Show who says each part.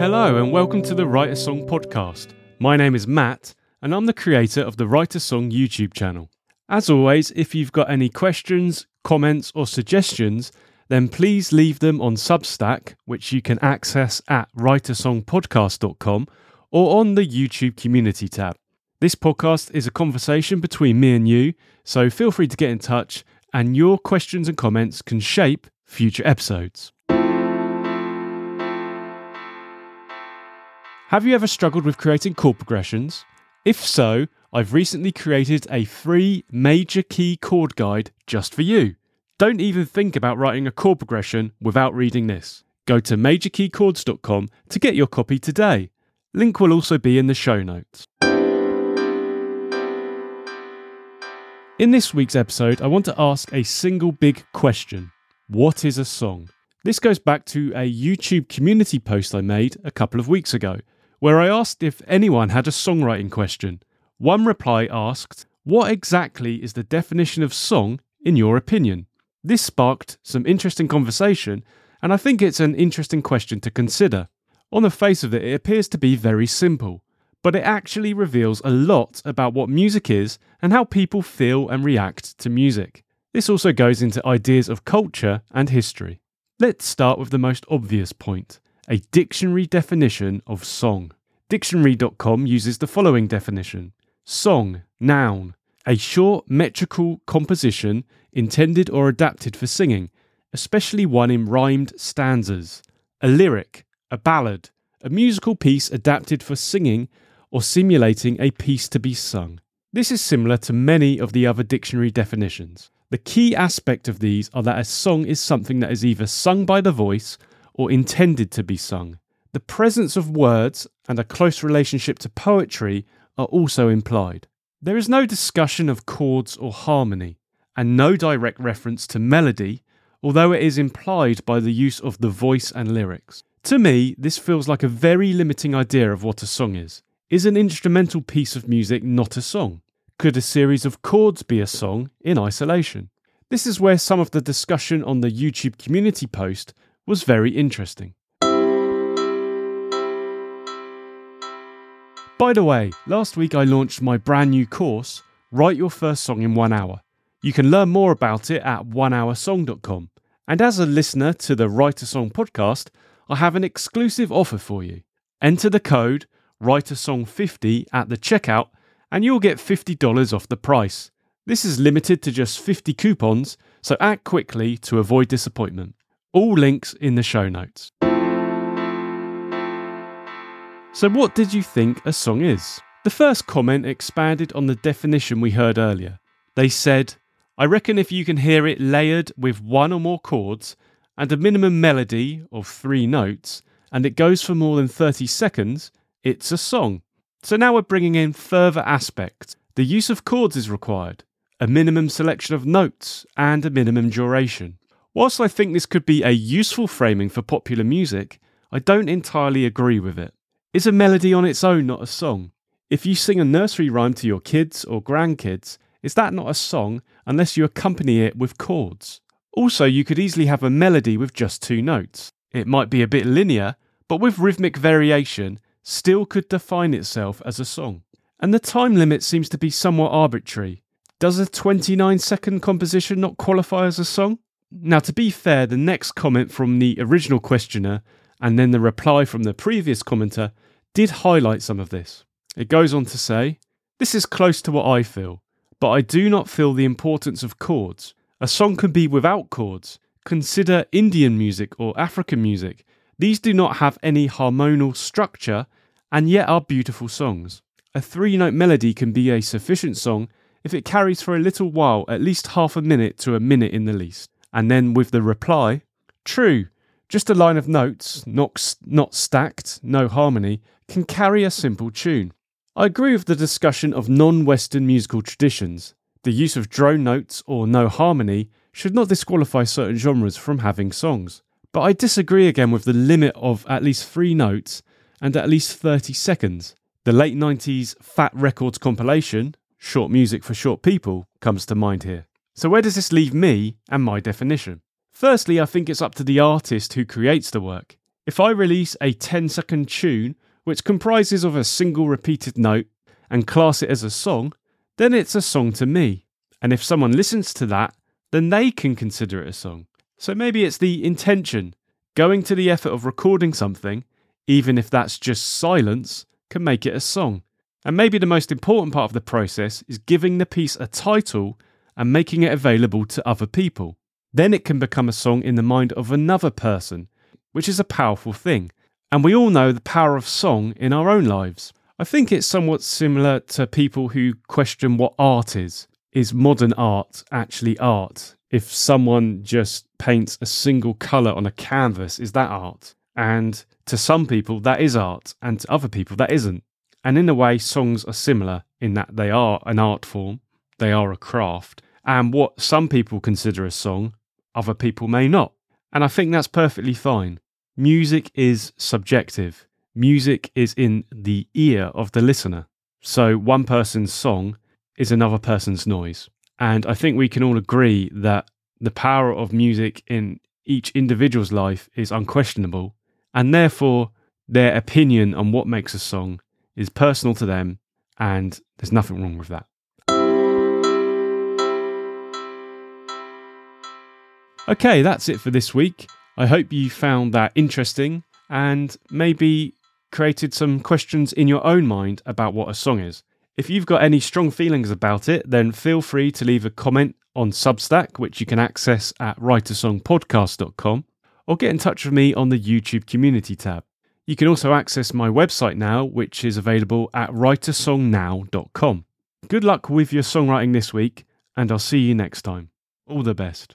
Speaker 1: Hello, and welcome to the Write a Song podcast. My name is Matt, and I'm the creator of the Write a Song YouTube channel. As always, if you've got any questions, comments, or suggestions, then please leave them on Substack, which you can access at writeasongpodcast.com or on the YouTube community tab. This podcast is a conversation between me and you, so feel free to get in touch, and your questions and comments can shape future episodes. Have you ever struggled with creating chord progressions? If so, I've recently created a free major key chord guide just for you. Don't even think about writing a chord progression without reading this. Go to majorkeychords.com to get your copy today. Link will also be in the show notes. In this week's episode, I want to ask a single big question What is a song? This goes back to a YouTube community post I made a couple of weeks ago where I asked if anyone had a songwriting question. One reply asked, What exactly is the definition of song in your opinion? This sparked some interesting conversation, and I think it's an interesting question to consider. On the face of it, it appears to be very simple, but it actually reveals a lot about what music is and how people feel and react to music. This also goes into ideas of culture and history. Let's start with the most obvious point a dictionary definition of song. Dictionary.com uses the following definition Song, noun, a short metrical composition intended or adapted for singing, especially one in rhymed stanzas. A lyric, a ballad, a musical piece adapted for singing or simulating a piece to be sung. This is similar to many of the other dictionary definitions. The key aspect of these are that a song is something that is either sung by the voice or intended to be sung. The presence of words and a close relationship to poetry are also implied. There is no discussion of chords or harmony, and no direct reference to melody, although it is implied by the use of the voice and lyrics. To me, this feels like a very limiting idea of what a song is. Is an instrumental piece of music not a song? Could a series of chords be a song in isolation? This is where some of the discussion on the YouTube community post was very interesting. By the way, last week I launched my brand new course, Write Your First Song in One Hour. You can learn more about it at onehoursong.com. And as a listener to the Write a Song podcast, I have an exclusive offer for you. Enter the code Write a Song 50 at the checkout and you'll get $50 off the price. This is limited to just 50 coupons, so act quickly to avoid disappointment. All links in the show notes. So, what did you think a song is? The first comment expanded on the definition we heard earlier. They said, I reckon if you can hear it layered with one or more chords and a minimum melody of three notes, and it goes for more than 30 seconds, it's a song. So now we're bringing in further aspects. The use of chords is required, a minimum selection of notes, and a minimum duration. Whilst I think this could be a useful framing for popular music, I don't entirely agree with it. Is a melody on its own not a song? If you sing a nursery rhyme to your kids or grandkids, is that not a song unless you accompany it with chords? Also, you could easily have a melody with just two notes. It might be a bit linear, but with rhythmic variation, still could define itself as a song. And the time limit seems to be somewhat arbitrary. Does a 29 second composition not qualify as a song? Now, to be fair, the next comment from the original questioner and then the reply from the previous commenter did highlight some of this. It goes on to say, This is close to what I feel, but I do not feel the importance of chords. A song can be without chords. Consider Indian music or African music. These do not have any harmonial structure and yet are beautiful songs. A three note melody can be a sufficient song if it carries for a little while, at least half a minute to a minute in the least and then with the reply, true, just a line of notes, not, not stacked, no harmony, can carry a simple tune. I agree with the discussion of non Western musical traditions. The use of drone notes or no harmony should not disqualify certain genres from having songs. But I disagree again with the limit of at least three notes and at least 30 seconds. The late 90s Fat Wreck Chords compilation, Short Music for Short People, comes to mind here. So, where does this leave me and my definition? Firstly, I think it's up to the artist who creates the work. If I release a 10 second tune which comprises of a single repeated note and class it as a song, then it's a song to me. And if someone listens to that, then they can consider it a song. So maybe it's the intention. Going to the effort of recording something, even if that's just silence, can make it a song. And maybe the most important part of the process is giving the piece a title and making it available to other people. Then it can become a song in the mind of another person, which is a powerful thing. And we all know the power of song in our own lives. I think it's somewhat similar to people who question what art is. Is modern art actually art? If someone just paints a single colour on a canvas, is that art? And to some people, that is art, and to other people, that isn't. And in a way, songs are similar in that they are an art form, they are a craft, and what some people consider a song, other people may not. And I think that's perfectly fine. Music is subjective. Music is in the ear of the listener. So one person's song is another person's noise. And I think we can all agree that the power of music in each individual's life is unquestionable. And therefore, their opinion on what makes a song is personal to them. And there's nothing wrong with that. Okay, that's it for this week. I hope you found that interesting and maybe created some questions in your own mind about what a song is. If you've got any strong feelings about it, then feel free to leave a comment on Substack, which you can access at writeasongpodcast.com, or get in touch with me on the YouTube community tab. You can also access my website now, which is available at writeasongnow.com. Good luck with your songwriting this week, and I'll see you next time. All the best.